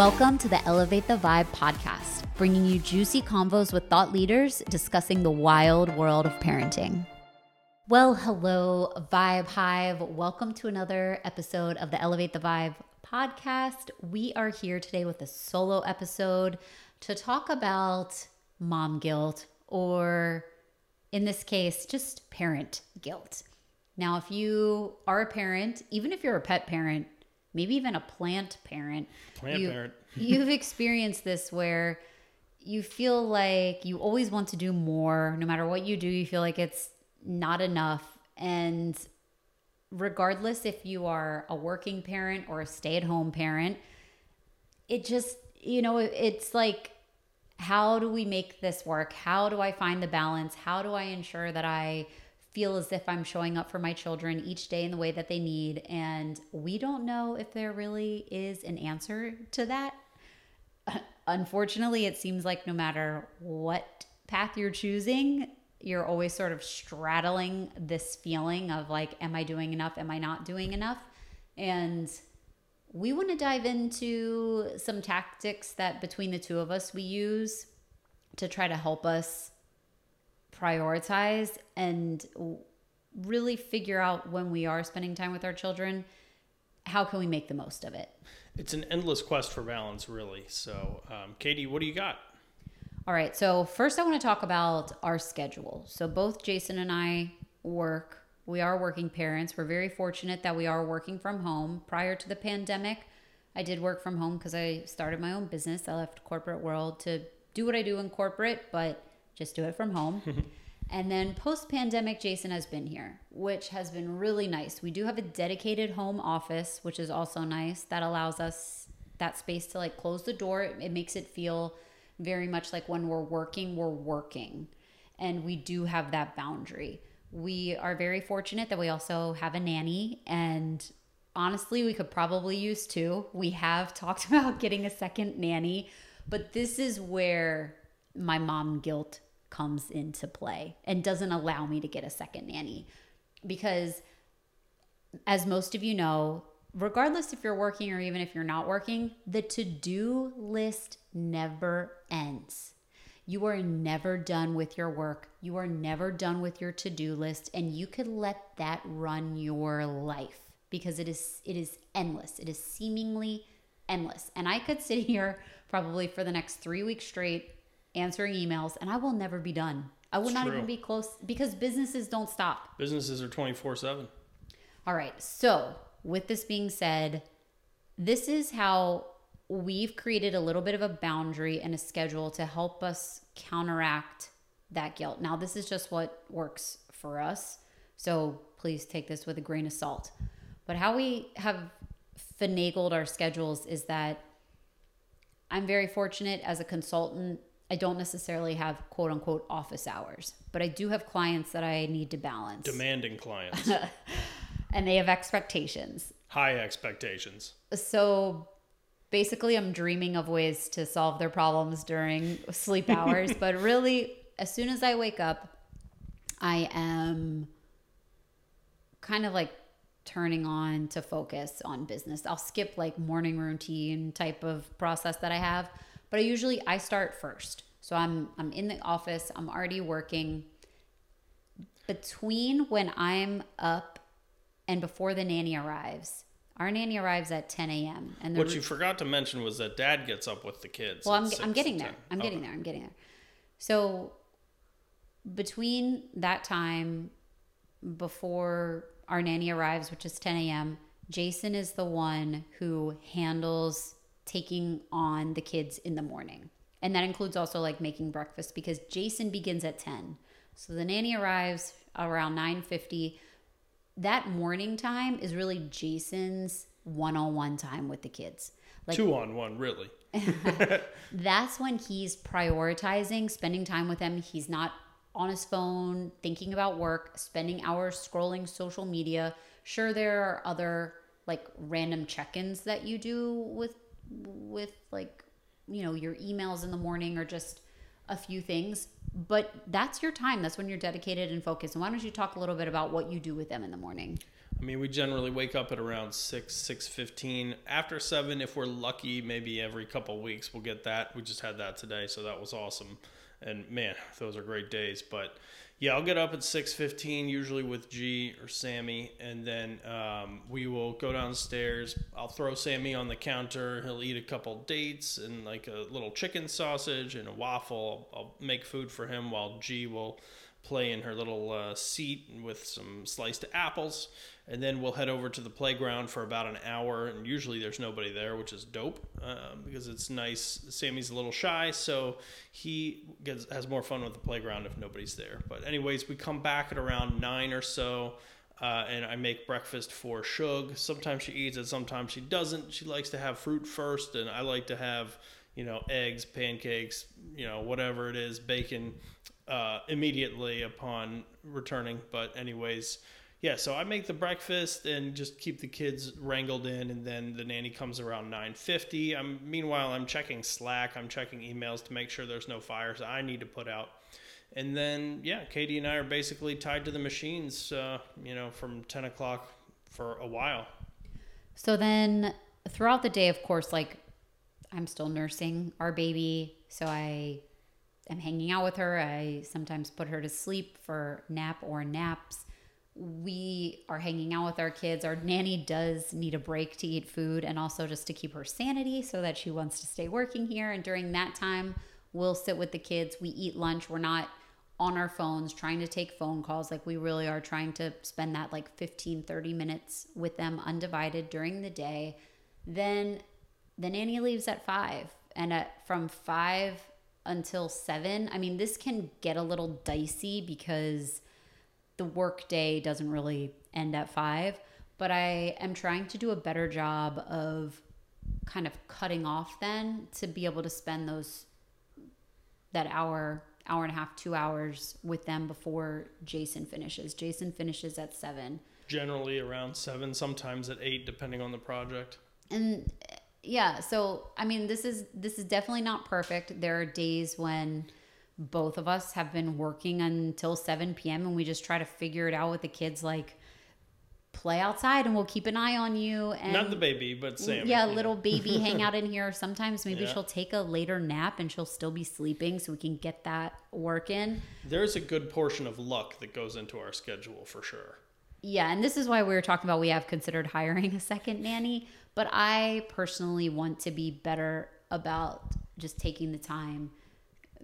Welcome to the Elevate the Vibe podcast, bringing you juicy convos with thought leaders discussing the wild world of parenting. Well, hello, Vibe Hive. Welcome to another episode of the Elevate the Vibe podcast. We are here today with a solo episode to talk about mom guilt, or in this case, just parent guilt. Now, if you are a parent, even if you're a pet parent, maybe even a plant parent, Plant you, parent. you've experienced this where you feel like you always want to do more. No matter what you do, you feel like it's not enough. And regardless if you are a working parent or a stay at home parent, it just, you know, it's like, how do we make this work? How do I find the balance? How do I ensure that I feel as if I'm showing up for my children each day in the way that they need? And we don't know if there really is an answer to that. Unfortunately, it seems like no matter what path you're choosing, you're always sort of straddling this feeling of like, am I doing enough? Am I not doing enough? And we want to dive into some tactics that between the two of us we use to try to help us prioritize and really figure out when we are spending time with our children how can we make the most of it? It's an endless quest for balance, really. So, um, Katie, what do you got? all right. So first i want to talk about our schedule. So both jason and i work. We are working parents. We're very fortunate that we are working from home. Prior to the pandemic i did work from home because i started my own business. I left corporate world to do what i do in corporate but just do it from home. Mm-hmm. And then post pandemic jason has been here which has been really nice. We do have a dedicated home office which is also nice. That allows us that space to like close the door. It, it makes it feel very much like when we're working we're working. And we do have that boundary. We are very fortunate that we also have a nanny. And honestly we could probably use two. We have talked about getting a second nanny. But this is where my mom guilt comes into play and doesn't allow me to get a second nanny because as most of you know regardless if you're working or even if you're not working the to-do list never ends you are never done with your work. You are never done with your to-do list and you could let that run your life because it is it is endless. It is seemingly endless. And I could sit here probably for the next 3 weeks straight answering emails and I will never be done. I will It's not true. even be close because businesses don't stop. Businesses are 24 7. All right. So, with this being said, this is how we've created a little bit of a boundary and a schedule to help us counteract that guilt. Now, this is just what works for us. So, please take this with a grain of salt. But how we have finagled our schedules is that I'm very fortunate as a consultant. I don't necessarily have quote unquote office hours, but I do have clients that I need to balance Demanding clients, and they have expectations. high expectations. So basically, I'm dreaming of ways to solve their problems during sleep hours. but really, as soon as I wake up, I am kind of like turning on to focus on business. I'll skip like morning routine type of process that I have, but I usually I start first. So I'm I'm in the office, I'm already working between when I'm up and before the nanny arrives. Our nanny arrives at 10 a.m. and What you forgot to mention was that dad gets up with the kids. well, I'm, I'm getting there. 10. I'm getting there. I'm getting there. So between that time before our nanny arrives, which is 10 a.m., Jason is the one who handles taking on the kids in the morning. And that includes also like making breakfast because Jason begins at 10. So the nanny arrives around 9:50. That morning time is really Jason's one-on-one time with the kids. Like Two on one, really. that's when he's prioritizing spending time with them. He's not on his phone thinking about work, spending hours scrolling social media. Sure there are other like random check-ins that you do with with like you know your emails in the morning or just a few things, but that's your time. That's when you're dedicated and focused. And why don't you talk a little bit about what you do with them in the morning? I mean, we generally wake up at around six, six fifteen. After seven, if we're lucky, maybe every couple weeks we'll get that. We just had that today, so that was awesome. And man, those are great days. But yeah, I'll get up at six fifteen, usually with G or Sammy, and then um, we will go downstairs. I'll throw Sammy on the counter. He'll eat a couple dates and like a little chicken sausage and a waffle. I'll make food for him while G will play in her little uh, seat with some sliced apples and then we'll head over to the playground for about an hour and usually there's nobody there which is dope um, because it's nice sammy's a little shy so he gets has more fun with the playground if nobody's there but anyways we come back at around nine or so uh, and I make breakfast for Shug. Sometimes she eats it, sometimes she doesn't. She likes to have fruit first, and I like to have, you know, eggs, pancakes, you know, whatever it is, bacon, uh, immediately upon returning. But anyways, yeah, so I make the breakfast and just keep the kids wrangled in, and then the nanny comes around nine fifty. I'm meanwhile I'm checking Slack, I'm checking emails to make sure there's no fires I need to put out, and then yeah, Katie and I are basically tied to the machines, uh, you know, from ten o'clock for a while. So then throughout the day, of course, like I'm still nursing our baby, so I am hanging out with her. I sometimes put her to sleep for nap or naps we are hanging out with our kids. Our nanny does need a break to eat food and also just to keep her sanity so that she wants to stay working here. And during that time, we'll sit with the kids. We eat lunch. We're not on our phones trying to take phone calls. Like we really are trying to spend that like 15, 30 minutes with them undivided during the day. Then the nanny leaves at five. And at, from five until seven, I mean, this can get a little dicey because the work day doesn't really end at five, but I am trying to do a better job of kind of cutting off then to be able to spend those that hour hour and a half two hours with them before jason finishes. Jason finishes at seven. Generally around seven sometimes at eight depending on the project. And yeah so i mean this is this is definitely not perfect. There are days when both of us have been working until 7 p.m. and we just try to figure it out with the kids like play outside and we'll keep an eye on you and not the baby but Sam yeah, yeah. little baby hang out in here sometimes maybe yeah. she'll take a later nap and she'll still be sleeping so we can get that work in there's a good portion of luck that goes into our schedule for sure yeah and this is why we were talking about we have considered hiring a second nanny but i personally want to be better about just taking the time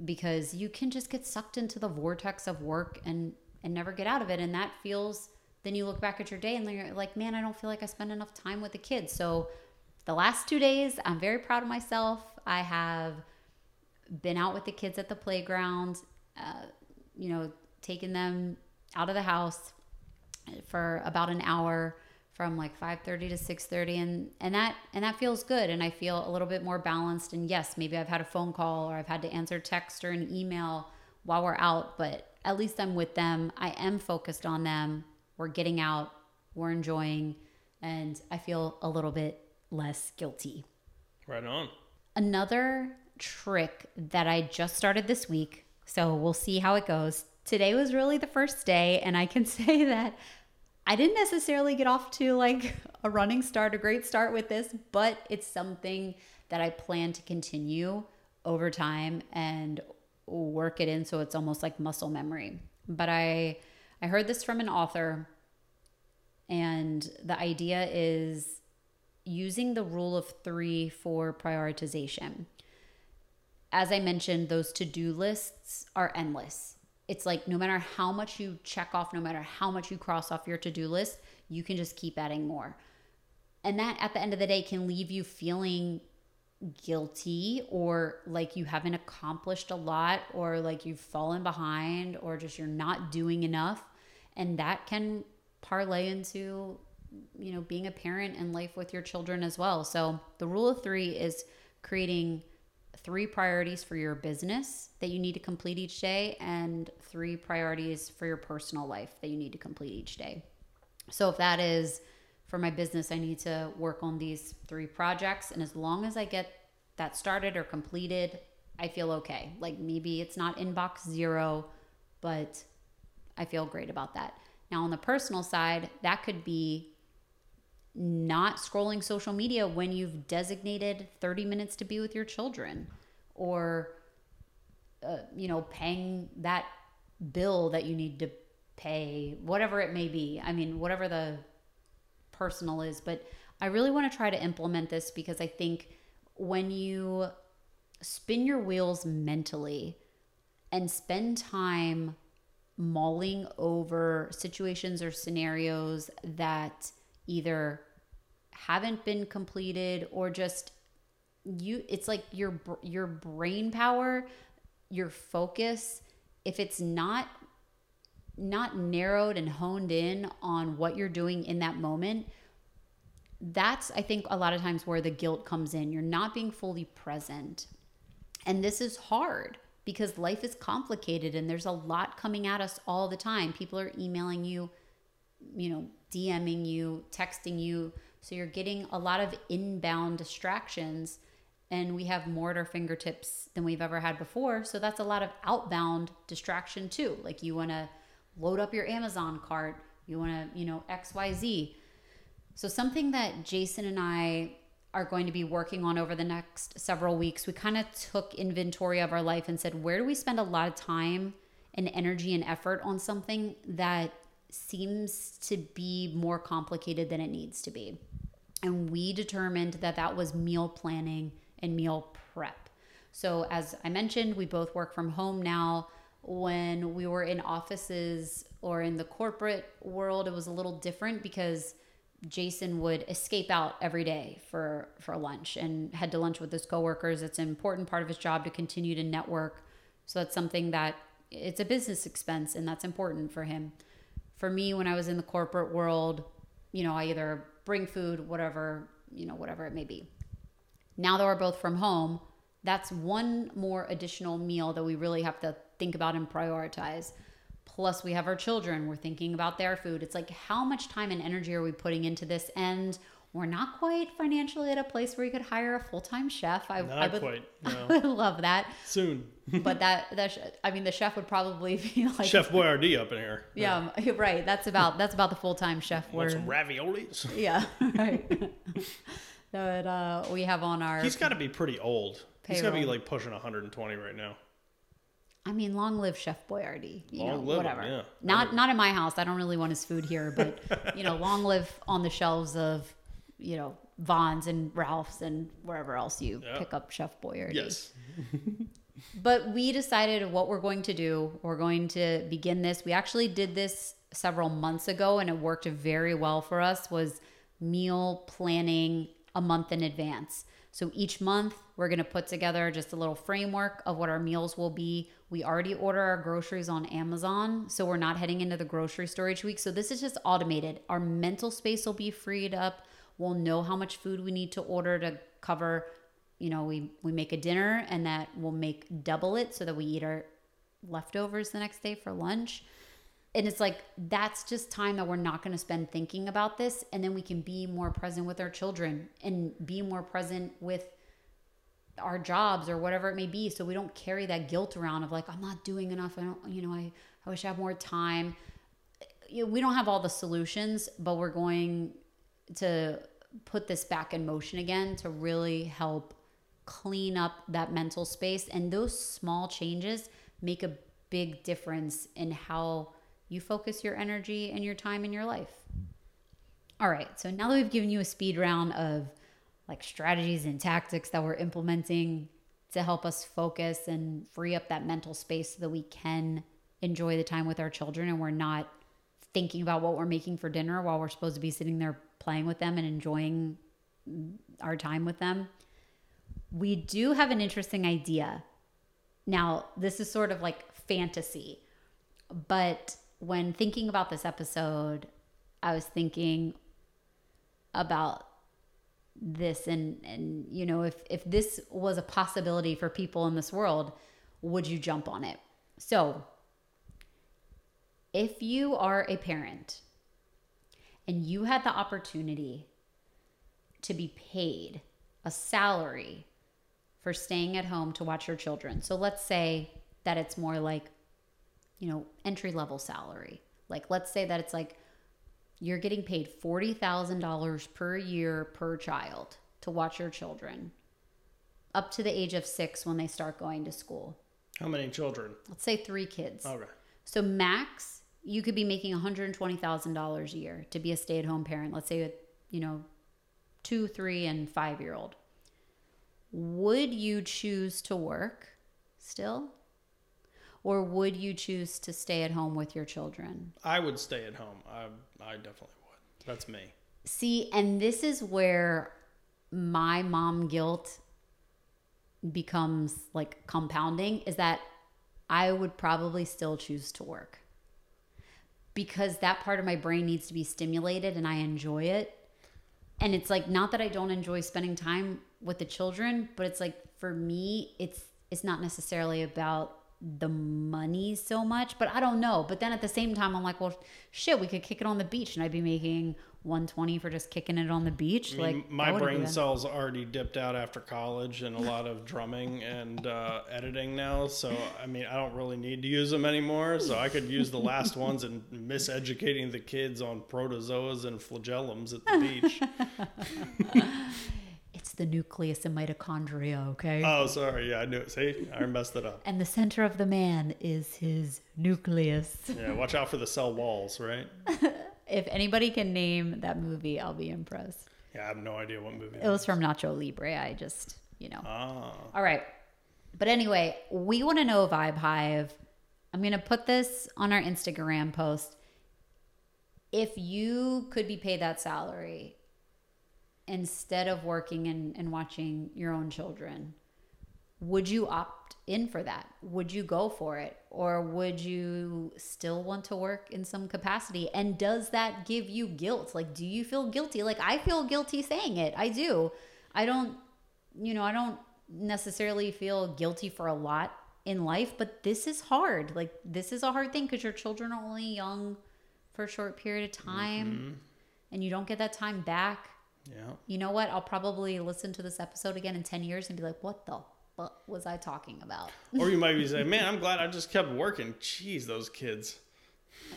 because you can just get sucked into the vortex of work and and never get out of it. And that feels then you look back at your day and you're like man i don't feel like i spend enough time with the kids. So the last two days i'm very proud of myself. I have been out with the kids at the playground uh, you know taking them out of the house for about an hour from like 5:30 to 6:30 and and that and that feels good and I feel a little bit more balanced and yes maybe I've had a phone call or I've had to answer text or an email while we're out but at least I'm with them. I am focused on them. We're getting out. We're enjoying and I feel a little bit less guilty. Right on. Another trick that I just started this week so we'll see how it goes. Today was really the first day and I can say that I didn't necessarily get off to like a running start, a great start with this, but it's something that I plan to continue over time and work it in so it's almost like muscle memory. But I I heard this from an author and the idea is using the rule of 3 for prioritization. As I mentioned, those to-do lists are endless it's like no matter how much you check off, no matter how much you cross off your to do list, you can just keep adding more. And that at the end of the day can leave you feeling guilty or like you haven't accomplished a lot or like you've fallen behind or just you're not doing enough. And that can parlay into, you know, being a parent and life with your children as well. So the rule of three is creating three priorities for your business that you need to complete each day and three priorities for your personal life that you need to complete each day. So if that is for my business, I need to work on these three projects. And as long as I get that started or completed, I feel okay. Like maybe it's not inbox zero, but I feel great about that. Now, on the personal side, that could be not scrolling social media when you've designated 30 minutes to be with your children or uh, you know paying that bill that you need to pay whatever it may be. I mean whatever the personal is but i really want to try to implement this because i think when you spin your wheels mentally and spend time mulling over situations or scenarios that either haven't been completed or just you it's like your your brain power your focus if it's not not narrowed and honed in on what you're doing in that moment that's i think a lot of times where the guilt comes in. You're not being fully present. And this is hard because life is complicated and there's a lot coming at us all the time. People are emailing you you know DMing you, texting you. So you're getting a lot of inbound distractions and we have more at our fingertips than we've ever had before. So that's a lot of outbound distraction too. Like you want to load up your Amazon cart, you want to, you know, XYZ. So something that Jason and I are going to be working on over the next several weeks, we kind of took inventory of our life and said, where do we spend a lot of time and energy and effort on something that seems to be more complicated than it needs to be. And we determined that that was meal planning and meal prep. So, as I mentioned, we both work from home now. When we were in offices or in the corporate world, it was a little different because Jason would escape out every day for for lunch and head to lunch with his coworkers. It's an important part of his job to continue to network. So that's something that it's a business expense and that's important for him for me when I was in the corporate world, you know, I either bring food, whatever, you know, whatever it may be. Now that we're both from home, that's one more additional meal that we really have to think about and prioritize. Plus, we have our children. We're thinking about their food. It's like, how much time and energy are we putting into this? And we're not quite financially at a place where you could hire a full time chef. I, not I would, quite. No. I would love that. Soon. but that that I mean, the chef would probably be like Chef Boyardee up in here. Yeah, yeah. right. That's about that's about the full time chef. Want some raviolis? Yeah, right. that uh, we have on our. He's got to be pretty old. He's got to be like pushing 120 right now. I mean, long live Chef Boyardee. You long know, live whatever. Him, yeah. Not not in my house. I don't really want his food here, but you know, long live on the shelves of you know Vons and Ralph's and wherever else you Yeah. pick up Chef Boyardee. Yes. But we decided what we're going to do. We're going to begin this. We actually did this several months ago and it worked very well for us was meal planning a month in advance. So each month we're going to put together just a little framework of what our meals will be. We already order our groceries on Amazon, so we're not heading into the grocery store each week. So this is just automated. Our mental space will be freed up. We'll know how much food we need to order to cover you know we we make a dinner and that we'll make double it so that we eat our leftovers the next day for lunch. And it's like that's just time that we're not going to spend thinking about this. And then we can be more present with our children and be more present with our jobs or whatever it may be. So we don't carry that guilt around of like i'm not doing enough. I don't you know i, I wish i had more time. You know, we don't have all the solutions but we're going to put this back in motion again to really help clean up that mental space. And those small changes make a big difference in how you focus your energy and your time in your life. All right so now that we've given you a speed round of like strategies and tactics that we're implementing to help us focus and free up that mental space so that we can enjoy the time with our children and we're not thinking about what we're making for dinner while we're supposed to be sitting there playing with them and enjoying our time with them. We do have an interesting idea. Now, this is sort of like fantasy, but when thinking about this episode, I was thinking about this and and you know if if this was a possibility for people in this world would you jump on it so if you are a parent and you had the opportunity to be paid a salary for staying at home to watch your children so let's say that it's more like you know entry level salary Like, let's say that it's like you're getting paid $40,000 per year per child to watch your children up to the age of six when they start going to school. How many children? Let's say three kids. Okay. So, max, you could be making $120,000 a year to be a stay at home parent. Let's say, with you know, two, three, and five year old. Would you choose to work still? Or would you choose to stay at home with your children? I would stay at home. I, I definitely would. That's me. See, and this is where my mom guilt becomes like compounding is that I would probably still choose to work because that part of my brain needs to be stimulated and I enjoy it. And it's like not that I don't enjoy spending time with the children, but it's like for me it's it's not necessarily about the money so much, but I don't know. But then at the same time I'm like, well shit, we could kick it on the beach and I'd be making 120 for just kicking it on the beach. I mean, like my brain cells already dipped out after college and a lot of drumming and uh, editing now. So I mean, I don't really need to use them anymore. So I could use the last ones and miseducating the kids on protozoas and flagellums at the beach. It's the nucleus and mitochondria, okay? oh, sorry. Yeah, I knew it. See, I messed it up. and the center of the man is his nucleus. Yeah, watch out for the cell walls, right? If anybody can name that movie, I'll be impressed. Yeah, I have no idea what movie. It was from Nacho Libre. I just, you know. Ah, All right. But anyway, we want to know Vibe Hive. I'm going to put this on our Instagram post. If you could be paid that salary instead of working and, and watching your own children, would you opt in for that? Would you go for it? Or would you still want to work in some capacity? And does that give you guilt? Like, do you feel guilty? Like, I feel guilty saying it. I do. I don't, you know, I don't necessarily feel guilty for a lot in life, but this is hard. Like, this is a hard thing because your children are only young for a short period of time mm-hmm. and you don't get that time back yeah. you know what? I'll probably listen to this episode again in 10 years and be like, what the fuck was I talking about? Or you might be saying, "Man, I'm glad I just kept working." Jeez, those kids.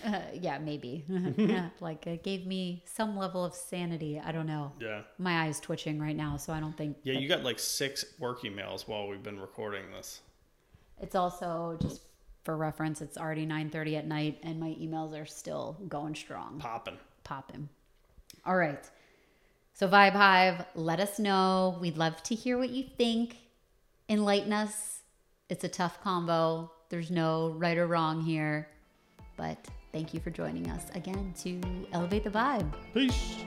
Uh, yeah, maybe. like it gave me some level of sanity. I don't know. Yeah. My eyes twitching right now, so I don't think Yeah, you got like six work emails while we've been recording this. it's also just for reference. It's already 9:30 at night, and my emails are still going strong. Popping. popping. All right. So, Vibe Hive, let us know. We'd love to hear what you think. Enlighten us. It's a tough combo. There's no right or wrong here. But thank you for joining us again to elevate the vibe. Peace.